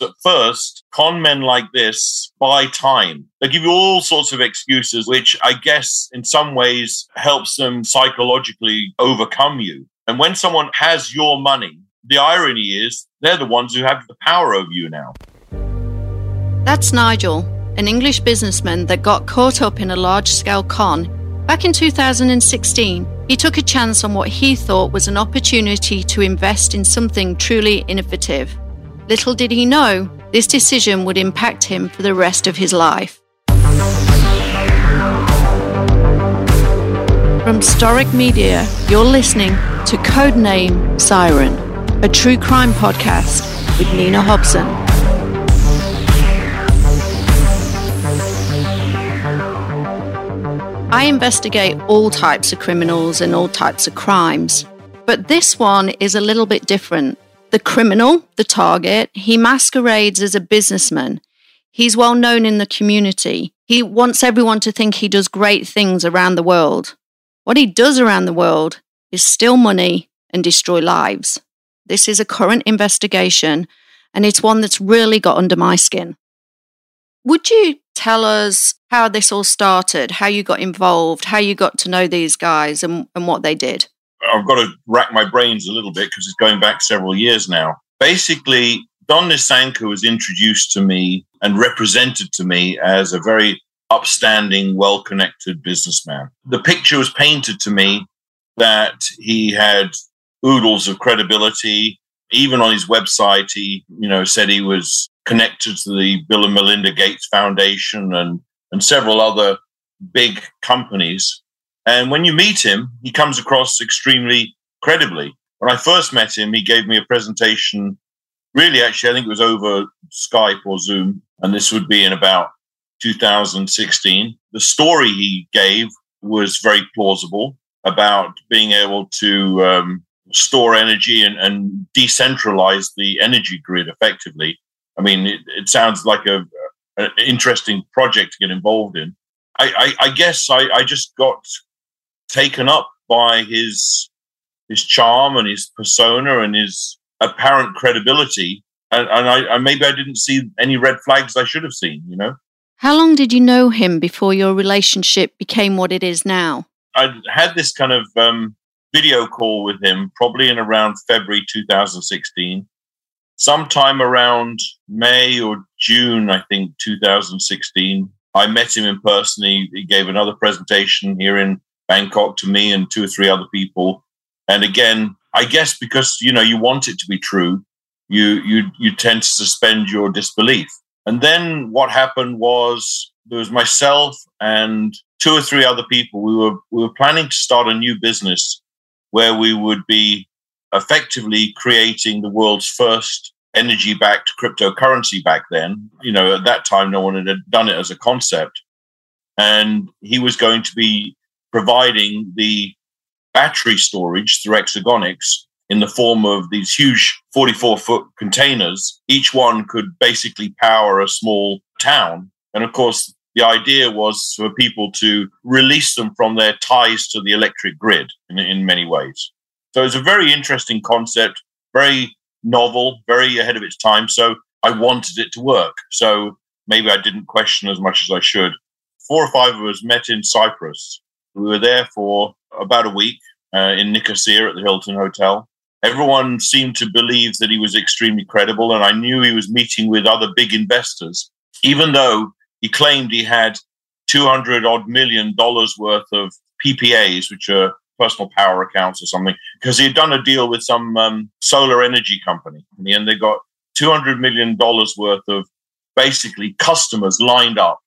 At first, con men like this buy time. They give you all sorts of excuses, which I guess in some ways helps them psychologically overcome you. And when someone has your money, the irony is they're the ones who have the power over you now. That's Nigel, an English businessman that got caught up in a large scale con. Back in 2016, he took a chance on what he thought was an opportunity to invest in something truly innovative. Little did he know, this decision would impact him for the rest of his life. From Storic Media, you're listening to Codename Siren, a true crime podcast with Nina Hobson. I investigate all types of criminals and all types of crimes, but this one is a little bit different. The criminal, the target, he masquerades as a businessman. He's well known in the community. He wants everyone to think he does great things around the world. What he does around the world is steal money and destroy lives. This is a current investigation, and it's one that's really got under my skin. Would you tell us how this all started, how you got involved, how you got to know these guys and, and what they did? I've got to rack my brains a little bit because it's going back several years now. Basically, Don Nissanka was introduced to me and represented to me as a very upstanding, well connected businessman. The picture was painted to me that he had oodles of credibility. Even on his website, he, you know, said he was connected to the Bill and Melinda Gates Foundation and, and several other big companies. And when you meet him, he comes across extremely credibly. When I first met him, he gave me a presentation. Really, actually, I think it was over Skype or Zoom, and this would be in about 2016. The story he gave was very plausible about being able to um, store energy and, and, decentralize the energy grid effectively I mean, it, it sounds like a, an interesting project to get involved in. I, I, I guess I, I just got taken up by his his charm and his persona and his apparent credibility. And, and I, I, maybe I didn't see any red flags I should have seen, you know. How long did you know him before your relationship became what it is now? I had this kind of um, video call with him probably in around February 2016 sometime around May or June, I think, 2016, I met him in person. He, he, gave another presentation here in Bangkok to me and two or three other people. And again, I guess because you know you want it to be true, you you you tend to suspend your disbelief. And then what happened was there was myself and two or three other people. We were we were planning to start a new business where we would be effectively creating the world's first energy backed cryptocurrency back then. You know, at that time, no one had done it as a concept. And he was going to be providing the battery storage through Exergonix in the form of these huge 44 foot containers. Each one could basically power a small town. And of course, the idea was for people to release them from their ties to the electric grid in, in many ways. So it's a very interesting concept, very novel, very ahead of its time. So I wanted it to work. So maybe I didn't question as much as I should. Four or five of us met in Cyprus. We were there for about a week uh, in Nicosia at the Hilton Hotel. Everyone seemed to believe that he was extremely credible, and I knew he was meeting with other big investors, even though he claimed he had 200 odd million dollars worth of PPAs, which are personal power accounts or something because he had done a deal with some um, solar energy company and they got $200 million worth of basically customers lined up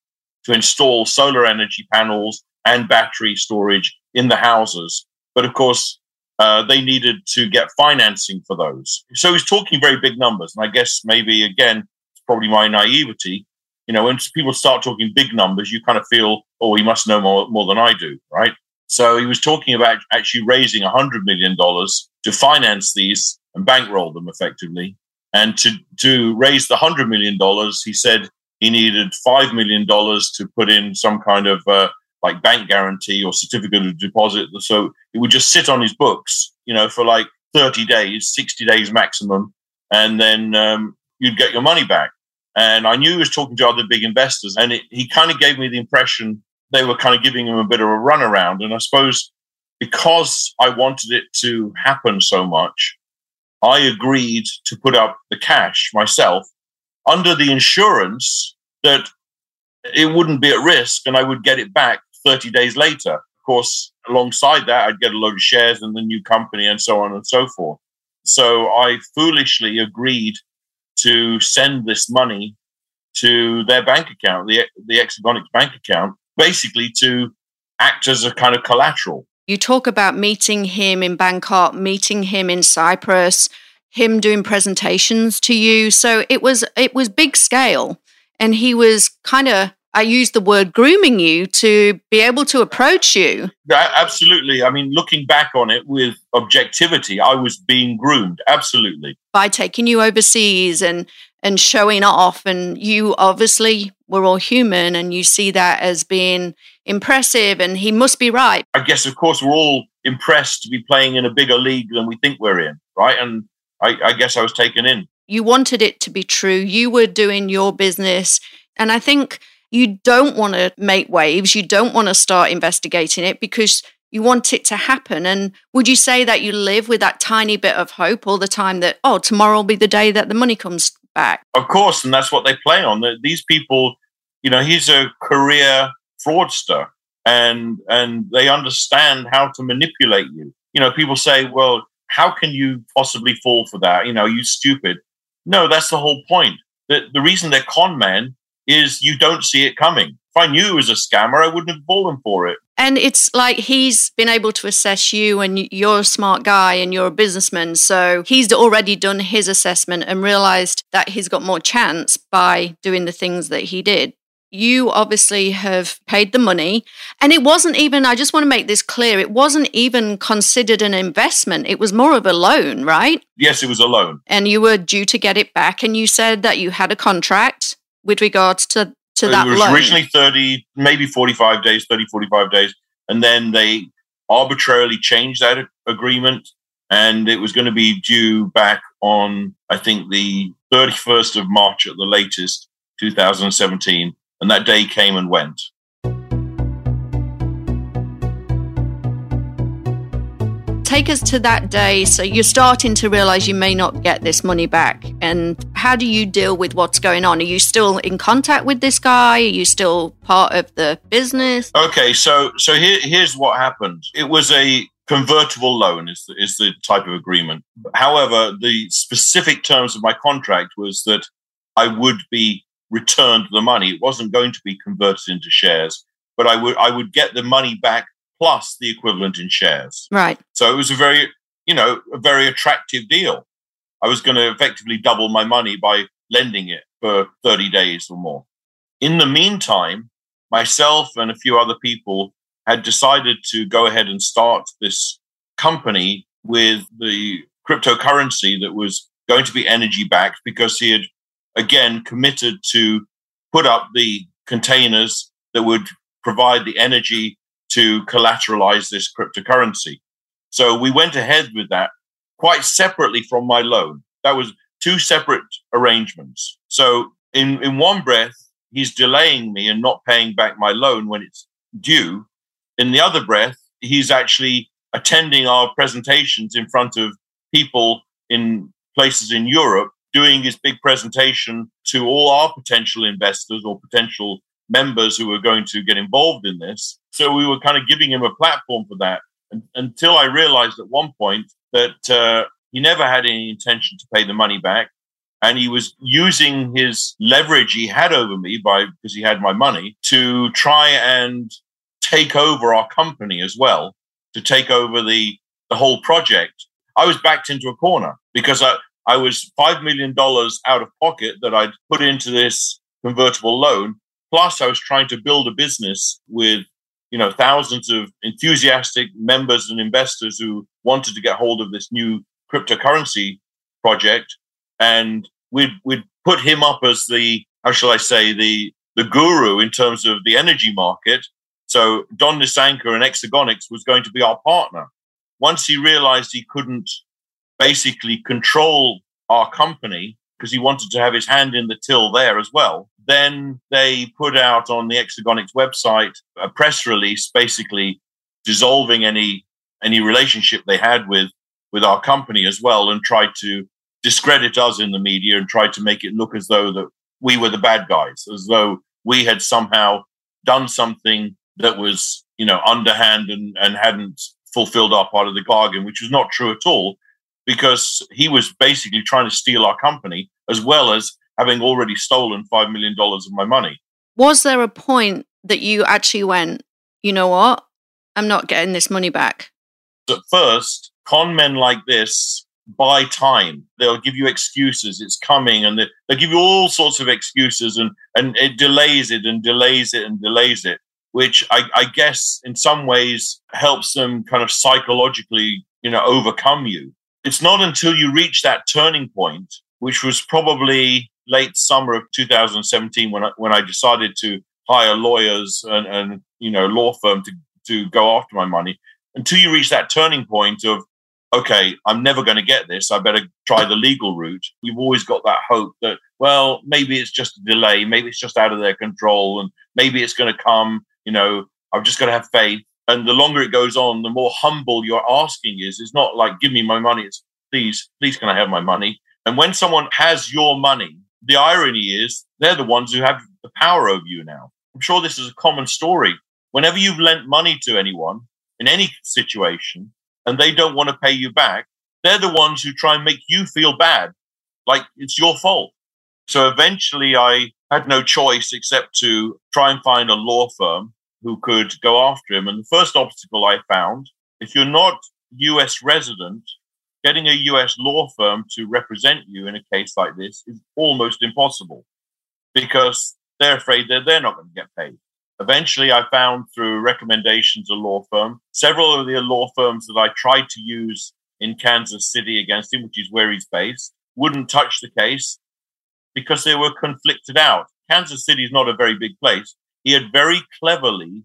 to install solar energy panels and battery storage in the houses. But of course, uh, they needed to get financing for those. So he's talking very big numbers. And I guess maybe, again, it's probably my naivety. You know, when people start talking big numbers, you kind of feel, oh, he must know more, more than I do, right? So he was talking about actually raising $100 million to finance these and bankroll them effectively. And to, to raise the $100 million, he said he needed $5 million to put in some kind of uh, like bank guarantee or certificate of deposit. So it would just sit on his books, you know, for like 30 days, 60 days maximum. And then um, you'd get your money back. And I knew he was talking to other big investors, and it, he kind of gave me the impression they were kind of giving him a bit of a runaround. And I suppose because I wanted it to happen so much, I agreed to put up the cash myself under the insurance that it wouldn't be at risk and I would get it back 30 days later. Of course, alongside that, I'd get a load of shares in the new company and so on and so forth. So I foolishly agreed to send this money to their bank account, the, the Exergonix bank account, basically to act as a kind of collateral. You talk about meeting him in Bangkok, meeting him in Cyprus, him doing presentations to you. So it was it was big scale and he was kind of I use the word grooming you to be able to approach you. Yeah, Absolutely. I mean, looking back on it with objectivity, I was being groomed. Absolutely. By taking you overseas and and showing off and you obviously we're all human and you see that as being impressive and he must be right. I guess of course we're all impressed to be playing in a bigger league than we think we're in, right? And I, I guess I was taken in. You wanted it to be true. You were doing your business. And I think you don't want to make waves. You don't want to start investigating it because you want it to happen. And would you say that you live with that tiny bit of hope all the time that, oh, tomorrow will be the day that the money comes back? Of course. And that's what they play on. These people, you know, he's a career fraudster and and they understand how to manipulate you. You know, people say, well, how can you possibly fall for that? You know, you stupid. No, that's the whole point. The, the reason they're con men is you don't see it coming. If I knew it was a scammer, I wouldn't have fallen for it. And it's like he's been able to assess you, and you're a smart guy and you're a businessman. So he's already done his assessment and realized that he's got more chance by doing the things that he did you obviously have paid the money and it wasn't even i just want to make this clear it wasn't even considered an investment it was more of a loan right yes it was a loan and you were due to get it back and you said that you had a contract with regards to to that it was loan. originally 30 maybe 45 days 30 45 days and then they arbitrarily changed that agreement and it was going to be due back on i think the 31st of march at the latest 2017 and that day came and went. Take us to that day. So you're starting to realize you may not get this money back. And how do you deal with what's going on? Are you still in contact with this guy? Are you still part of the business? Okay, so so here, here's what happened. It was a convertible loan is the, is the type of agreement. However, the specific terms of my contract was that I would be returned the money. It wasn't going to be converted into shares, but I would I would get the money back plus the equivalent in shares. Right. So it was a very you know a very attractive deal. I was going to effectively double my money by lending it for 30 days or more. In the meantime, myself and a few other people had decided to go ahead and start this company with the cryptocurrency that was going to be energy backed because he had again committed to put up the containers that would provide the energy to collateralize this cryptocurrency. So we went ahead with that quite separately from my loan. That was two separate arrangements. So in, in one breath, he's delaying me and not paying back my loan when it's due. In the other breath, he's actually attending our presentations in front of people in places in Europe doing his big presentation to all our potential investors or potential members who are going to get involved in this. So we were kind of giving him a platform for that and, until I realized at one point that uh, he never had any intention to pay the money back. And he was using his leverage he had over me by because he had my money to try and take over our company as well, to take over the, the whole project. I was backed into a corner because I, I was $5 million out of pocket that I'd put into this convertible loan. Plus, I was trying to build a business with, you know, thousands of enthusiastic members and investors who wanted to get hold of this new cryptocurrency project. And we'd, we'd put him up as the, how shall I say, the, the guru in terms of the energy market. So Don Nissanka and Exergonix was going to be our partner. Once he realized he couldn't basically control our company because he wanted to have his hand in the till there as well. Then they put out on the Exergonix website a press release basically dissolving any any relationship they had with with our company as well and tried to discredit us in the media and tried to make it look as though that we were the bad guys, as though we had somehow done something that was, you know, underhand and, and hadn't fulfilled our part of the bargain, which was not true at all, because he was basically trying to steal our company as well as having already stolen $5 million of my money. Was there a point that you actually went, you know what? I'm not getting this money back? At first, con men like this buy time. They'll give you excuses. It's coming, and they, will give you all sorts of excuses, and and it delays it and delays it and delays it, which I, I guess in some ways helps them kind of psychologically, you know, overcome you. It's not until you reach that turning point, which was probably late summer of 2017 when I, when I decided to hire lawyers and, and you know law firm to to go after my money until you reach that turning point of okay, I'm never going to get this. I better try the legal route. You've always got that hope that, well, maybe it's just a delay. Maybe it's just out of their control and maybe it's going to come. You know, I've just got to have faith. And the longer it goes on, the more humble you're asking is. It's not like, give me my money. It's please, please, can I have my money? And when someone has your money, the irony is they're the ones who have the power over you now. I'm sure this is a common story. Whenever you've lent money to anyone in any situation, and they don't want to pay you back, they're the ones who try and make you feel bad, like it's your fault. So eventually I had no choice except to try and find a law firm who could go after him. And the first obstacle I found, if you're not US resident, getting a US law firm to represent you in a case like this is almost impossible because they're afraid that they're not going to get paid. Eventually, I found through recommendations a law firm. Several of the law firms that I tried to use in Kansas City against him, which is where he's based, wouldn't touch the case because they were conflicted out. Kansas City is not a very big place. He had very cleverly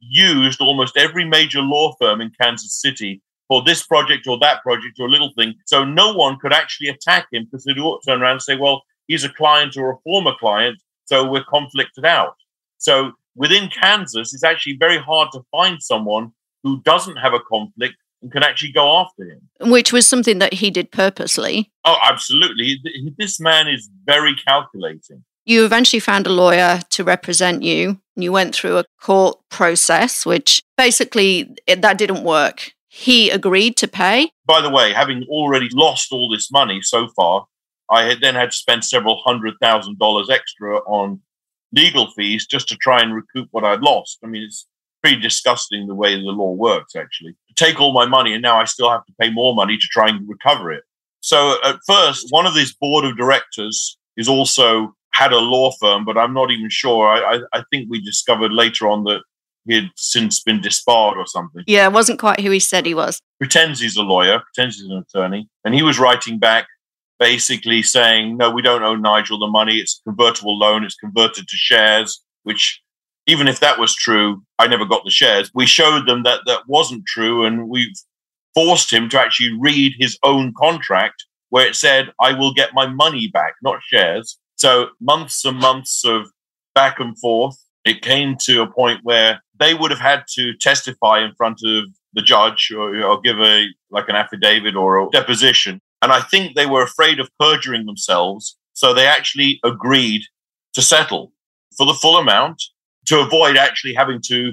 used almost every major law firm in Kansas City for this project or that project or a little thing. So no one could actually attack him because they'd turn around and say, well, he's a client or a former client, so we're conflicted out. So within Kansas, it's actually very hard to find someone who doesn't have a conflict and can actually go after him. Which was something that he did purposely. Oh, absolutely. This man is very calculating. You eventually found a lawyer to represent you. and You went through a court process, which basically it, that didn't work. He agreed to pay. By the way, having already lost all this money so far, I had then had to spend several hundred thousand dollars extra on legal fees just to try and recoup what I'd lost. I mean, it's pretty disgusting the way the law works, actually. Take all my money, and now I still have to pay more money to try and recover it. So at first, one of these board of directors is also had a law firm, but I'm not even sure. I, I, I think we discovered later on that he had since been disbarred or something. Yeah, it wasn't quite who he said he was. Pretends he's a lawyer, pretends he's an attorney. And he was writing back basically saying, no, we don't owe Nigel the money. It's a convertible loan. It's converted to shares, which even if that was true, I never got the shares. We showed them that that wasn't true. And we forced him to actually read his own contract where it said, I will get my money back, not shares. So months and months of back and forth. It came to a point where they would have had to testify in front of the judge or, or give a like an affidavit or a deposition and I think they were afraid of perjuring themselves. So they actually agreed to settle for the full amount to avoid actually having to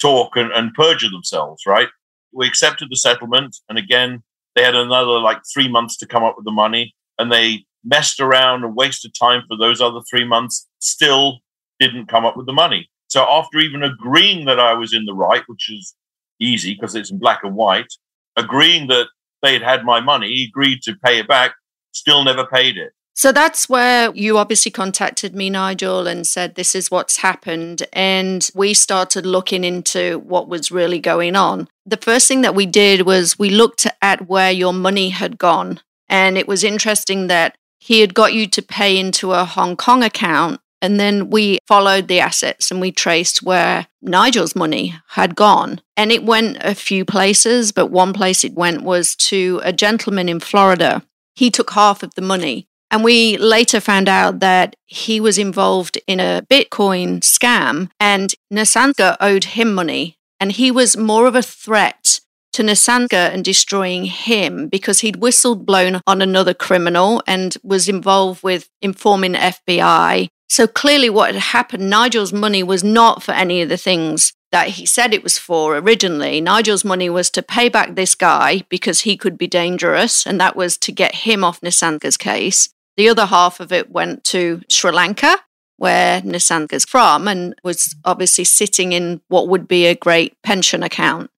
talk and, and perjure themselves, right? We accepted the settlement. And again, they had another like three months to come up with the money. And they messed around and wasted time for those other three months, still didn't come up with the money. So after even agreeing that I was in the right, which is easy because it's in black and white, agreeing that they had had my money, agreed to pay it back, still never paid it. So that's where you obviously contacted me, Nigel, and said, This is what's happened. And we started looking into what was really going on. The first thing that we did was we looked at where your money had gone. And it was interesting that he had got you to pay into a Hong Kong account and then we followed the assets and we traced where Nigel's money had gone. And it went a few places, but one place it went was to a gentleman in Florida. He took half of the money. And we later found out that he was involved in a Bitcoin scam and Nissanka owed him money. And he was more of a threat to Nissanka and destroying him because he'd whistled blown on another criminal and was involved with informing FBI. So clearly, what had happened, Nigel's money was not for any of the things that he said it was for originally. Nigel's money was to pay back this guy because he could be dangerous, and that was to get him off Nissanka's case. The other half of it went to Sri Lanka, where Nissanka's from, and was obviously sitting in what would be a great pension account.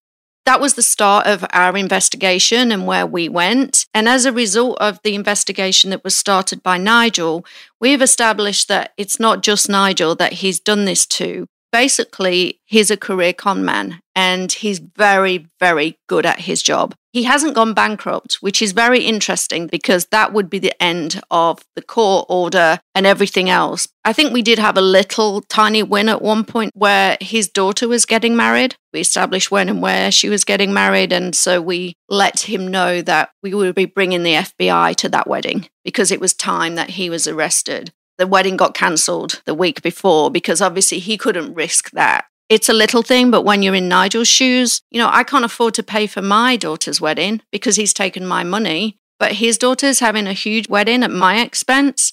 That was the start of our investigation and where we went. And as a result of the investigation that was started by Nigel, we've established that it's not just Nigel that he's done this to basically, he's a career con man and he's very, very good at his job. He hasn't gone bankrupt, which is very interesting because that would be the end of the court order and everything else. I think we did have a little tiny win at one point where his daughter was getting married. We established when and where she was getting married. And so we let him know that we would be bringing the FBI to that wedding because it was time that he was arrested the wedding got cancelled the week before because obviously he couldn't risk that. It's a little thing, but when you're in Nigel's shoes, you know, I can't afford to pay for my daughter's wedding because he's taken my money, but his daughter's having a huge wedding at my expense.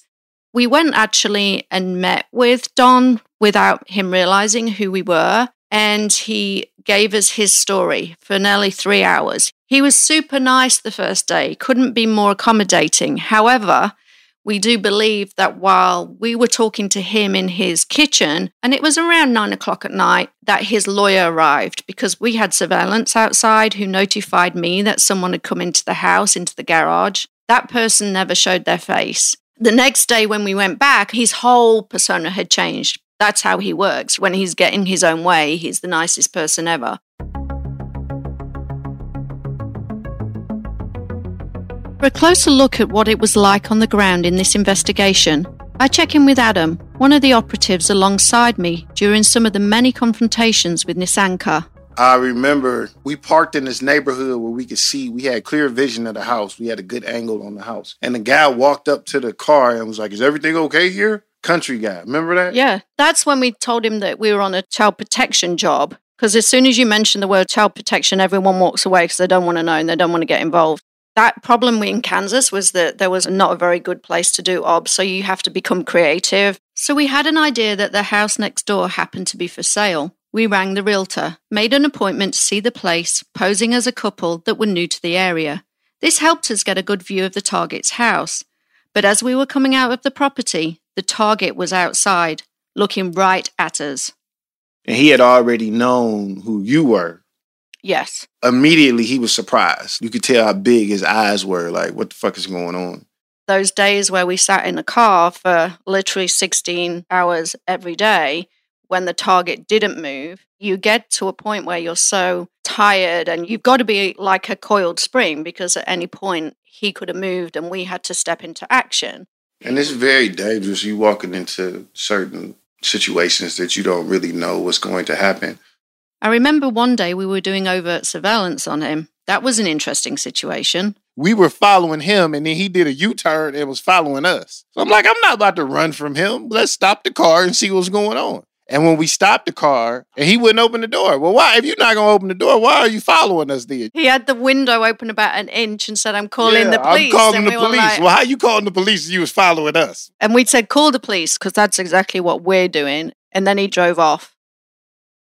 We went actually and met with Don without him realizing who we were, and he gave us his story for nearly three hours. He was super nice the first day, couldn't be more accommodating. However, we do believe that while we were talking to him in his kitchen, and it was around nine o'clock at night, that his lawyer arrived because we had surveillance outside who notified me that someone had come into the house, into the garage. That person never showed their face. The next day, when we went back, his whole persona had changed. That's how he works. When he's getting his own way, he's the nicest person ever. For a closer look at what it was like on the ground in this investigation, I check in with Adam, one of the operatives alongside me during some of the many confrontations with Nissanka. I remember we parked in this neighborhood where we could see, we had clear vision of the house. We had a good angle on the house. And the guy walked up to the car and was like, Is everything okay here? Country guy. Remember that? Yeah. That's when we told him that we were on a child protection job. Because as soon as you mention the word child protection, everyone walks away because they don't want to know and they don't want to get involved that problem in Kansas was that there was not a very good place to do OB, so you have to become creative. So we had an idea that the house next door happened to be for sale. We rang the realtor, made an appointment to see the place, posing as a couple that were new to the area. This helped us get a good view of the target's house. But as we were coming out of the property, the target was outside, looking right at us. And he had already known who you were. Yes. Immediately he was surprised. You could tell how big his eyes were. Like, what the fuck is going on? Those days where we sat in the car for literally 16 hours every day when the target didn't move, you get to a point where you're so tired and you've got to be like a coiled spring because at any point he could have moved and we had to step into action. And it's very dangerous. You walking into certain situations that you don't really know what's going to happen. I remember one day we were doing overt surveillance on him. That was an interesting situation. We were following him and then he did a U turn and was following us. So I'm like, I'm not about to run from him. Let's stop the car and see what's going on. And when we stopped the car, and he wouldn't open the door. Well, why? If you're not going to open the door, why are you following us then? He had the window open about an inch and said, I'm calling yeah, the police. I'm calling and the we police. Like, well, how you calling the police if you was following us? And we said, call the police because that's exactly what we're doing. And then he drove off.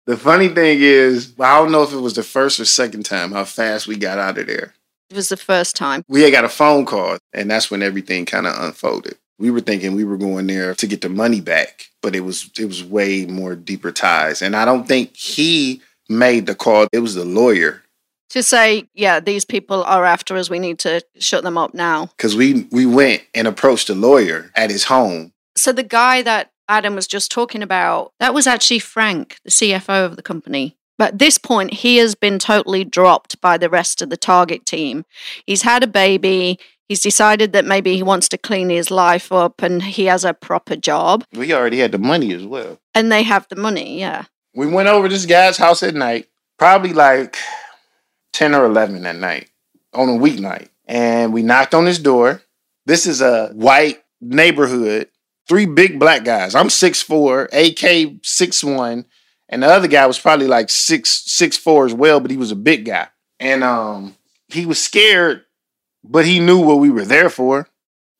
The funny thing is, I don't know if it was the first or second time how fast we got out of there. It was the first time. We had got a phone call, and that's when everything kind of unfolded. We were thinking we were going there to get the money back, but it was it was way more deeper ties. And I don't think he made the call. It was the lawyer to say, yeah, these people are after us. We need to shut them up now. Because we we went and approached the lawyer at his home. So the guy that Adam was just talking about, that was actually Frank, the CFO of the company. But at this point, he has been totally dropped by the rest of the target team. He's had a baby. He's decided that maybe he wants to clean his life up and he has a proper job. We already had the money as well. And they have the money, yeah. We went over this guy's house at night, probably like 10 or 11 at night on a weeknight. And we knocked on his door. This is a white neighborhood, three big black guys. I'm 6'4, AK 6'1, and the other guy was probably like six six four as well, but he was a big guy. And um he was scared, but he knew what we were there for.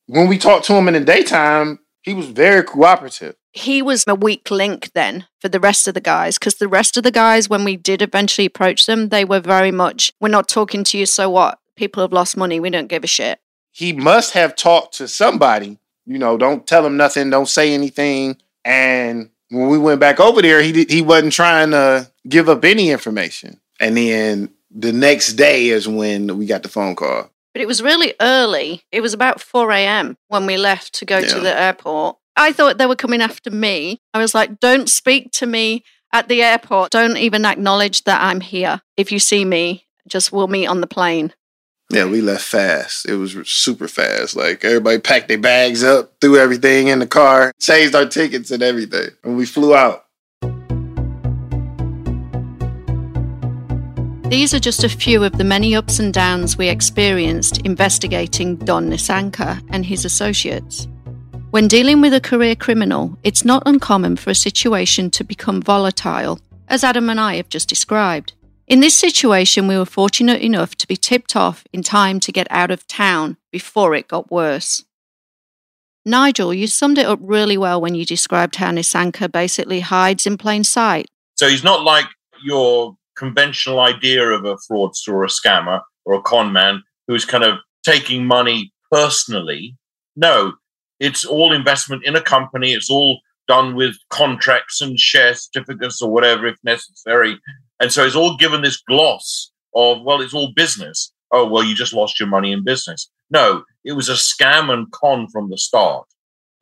When we talked to him in the daytime, he was very cooperative. He was a weak link then for the rest of the guys because the rest of the guys, when we did eventually approach them, they were very much, we're not talking to you, so what? People have lost money. We don't give a shit. He must have talked to somebody, you know, don't tell him nothing, don't say anything. And when we went back over there, he he wasn't trying to give up any information. And then the next day is when we got the phone call. But it was really early. It was about 4 a.m. when we left to go to the airport. I thought they were coming after me. I was like, don't speak to me at the airport. Don't even acknowledge that I'm here. If you see me, just we'll meet on the plane. Yeah, we left fast. It was super fast. Like everybody packed their bags up, threw everything in the car, changed our tickets and everything. And we flew out. These are just a few of the many ups and downs we experienced investigating Don Nissanka and his associates. When dealing with a career criminal, it's not uncommon for a situation to become volatile, as Adam and I have just described. In this situation, we were fortunate enough to be tipped off in time to get out of town before it got worse. Nigel, you summed it up really well when you described how Nissanka basically hides in plain sight. So he's not like your conventional idea of a fraudster or a scammer or a con man who's kind of taking money personally. No, it's all investment in a company. It's all done with contracts and share certificates or whatever if necessary. And so it's all given this gloss of, well, it's all business. Oh, well, you just lost your money in business. No, it was a scam and con from the start.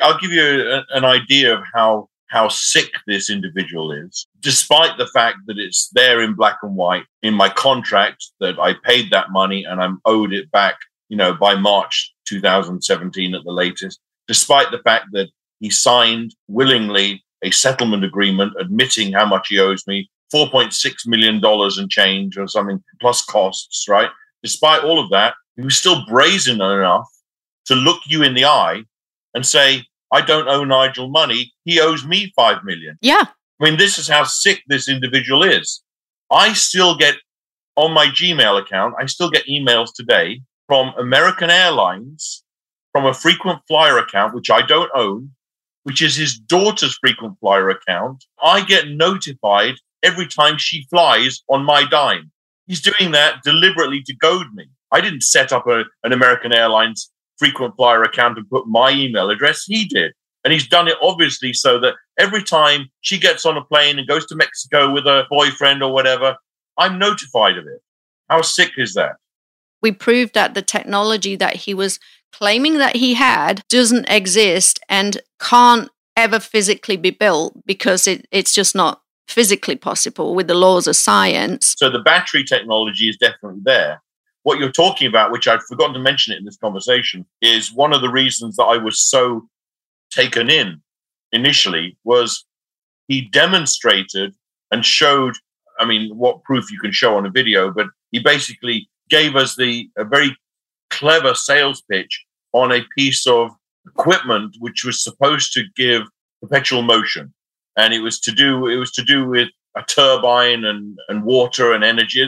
I'll give you a, an idea of how how sick this individual is, despite the fact that it's there in black and white in my contract that I paid that money and I'm owed it back, you know, by March 2017 at the latest, despite the fact that he signed willingly a settlement agreement admitting how much he owes me, $4.6 million and change or something, plus costs, right? Despite all of that, he was still brazen enough to look you in the eye and say, I don't owe Nigel money. He owes me five million. Yeah, I mean, this is how sick this individual is. I still get on my Gmail account, I still get emails today from American Airlines, from a frequent flyer account, which I don't own, which is his daughter's frequent flyer account. I get notified every time she flies on my dime. He's doing that deliberately to goad me. I didn't set up a, an American Airlines frequent flyer account and put my email address. He did. And he's done it obviously so that every time she gets on a plane and goes to Mexico with her boyfriend or whatever, I'm notified of it. How sick is that? we proved that the technology that he was claiming that he had doesn't exist and can't ever physically be built because it, it's just not physically possible with the laws of science. So the battery technology is definitely there. What you're talking about, which I've forgotten to mention it in this conversation, is one of the reasons that I was so taken in initially was he demonstrated and showed, I mean, what proof you can show on a video, but he basically gave us the a very clever sales pitch on a piece of equipment which was supposed to give perpetual motion. And it was to do it was to do with a turbine and, and water and energy.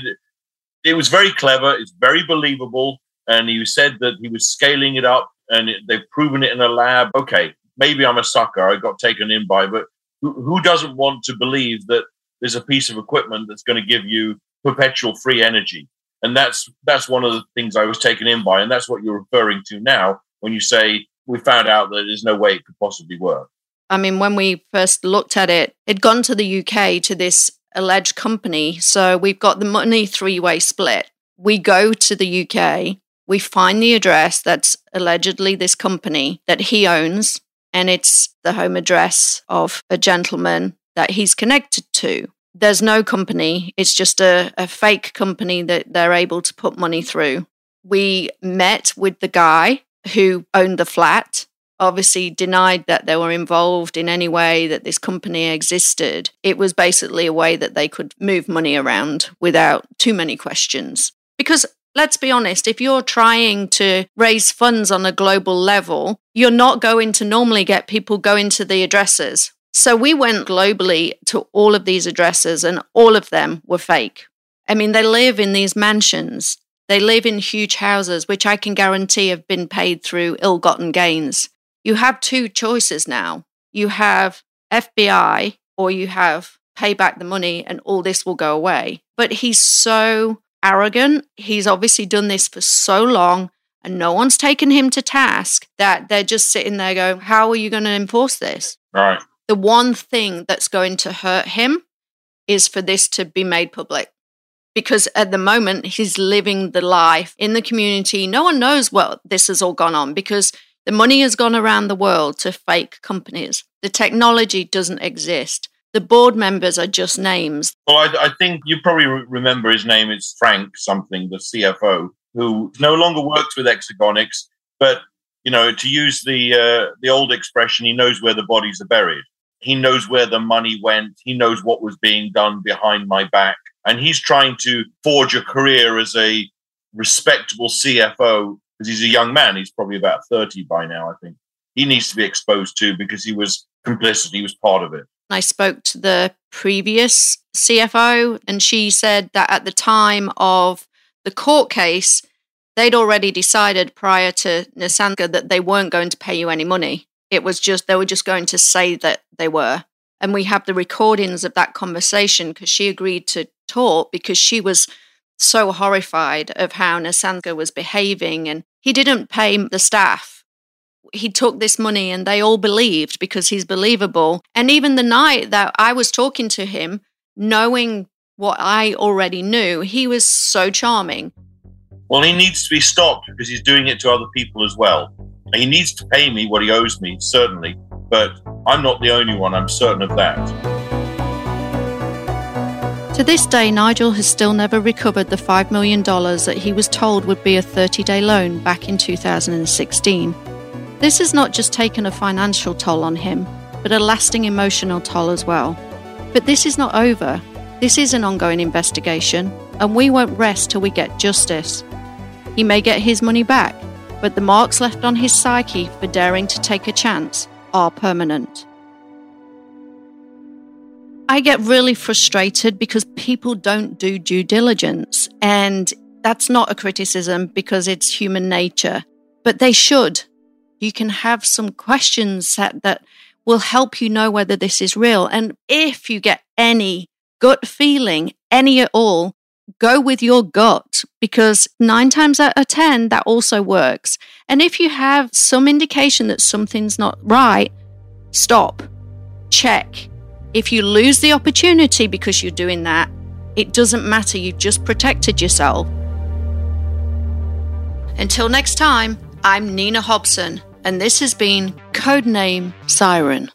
It, was very clever, it's very believable. And he said that he was scaling it up and it, they've proven it in a lab. Okay, maybe I'm a sucker. I got taken in by, but who, who doesn't want to believe that there's a piece of equipment that's going to give you perpetual free energy? And that's that's one of the things I was taken in by, and that's what you're referring to now when you say we found out that there's no way it could possibly work. I mean, when we first looked at it, it'd gone to the UK to this alleged company. So we've got the money three way split. We go to the UK, we find the address that's allegedly this company that he owns, and it's the home address of a gentleman that he's connected to. There's no company, it's just a, a fake company that they're able to put money through. We met with the guy who owned the flat obviously denied that they were involved in any way that this company existed. It was basically a way that they could move money around without too many questions. Because let's be honest, if you're trying to raise funds on a global level, you're not going to normally get people going to the addresses. So we went globally to all of these addresses, and all of them were fake. I mean, they live in these mansions, they live in huge houses, which I can guarantee have been paid through ill gotten gains. You have two choices now. You have FBI, or you have pay back the money, and all this will go away. But he's so arrogant. He's obviously done this for so long and no one's taken him to task that they're just sitting there going, How are you going to enforce this? Right. The one thing that's going to hurt him is for this to be made public. Because at the moment, he's living the life in the community. No one knows what this has all gone on because the money has gone around the world to fake companies. The technology doesn't exist the board members are just names. Well, I, I think you probably remember his name is Frank something, the CFO, who no longer works with Exergonix, but you know, to use the uh, the old expression, he knows where the bodies are buried. He knows where the money went. He knows what was being done behind my back, and he's trying to forge a career as a respectable CFO because he's a young man. He's probably about thirty by now, I think. He needs to be exposed to because he was complicit. He was part of it. I spoke to the previous CFO, and she said that at the time of the court case, they'd already decided prior to Nissanka that they weren't going to pay you any money. It was just, they were just going to say that they were. And we have the recordings of that conversation because she agreed to talk because she was so horrified of how Nissanka was behaving. And he didn't pay the staff he took this money and they all believed because he's believable. And even the night that I was talking to him, knowing what I already knew, he was so charming. Well, he needs to be stopped because he's doing it to other people as well. He needs to pay me what he owes me, certainly, but I'm not the only one, I'm certain of that. To this day, Nigel has still never recovered the $5 million that he was told would be a 30 day loan back in 2016. This has not just taken a financial toll on him, but a lasting emotional toll as well. But this is not over. This is an ongoing investigation, and we won't rest till we get justice. He may get his money back, but the marks left on his psyche for daring to take a chance are permanent. I get really frustrated because people don't do due diligence, and that's not a criticism because it's human nature, but they should you can have some questions set that will help you know whether this is real. And if you get any gut feeling, any at all, go with your gut because nine times out of 10, that also works. And if you have some indication that something's not right, stop, check. If you lose the opportunity because you're doing that, it doesn't matter. You've just protected yourself. Until next time, I'm Nina Hobson and this has been Codename Siren.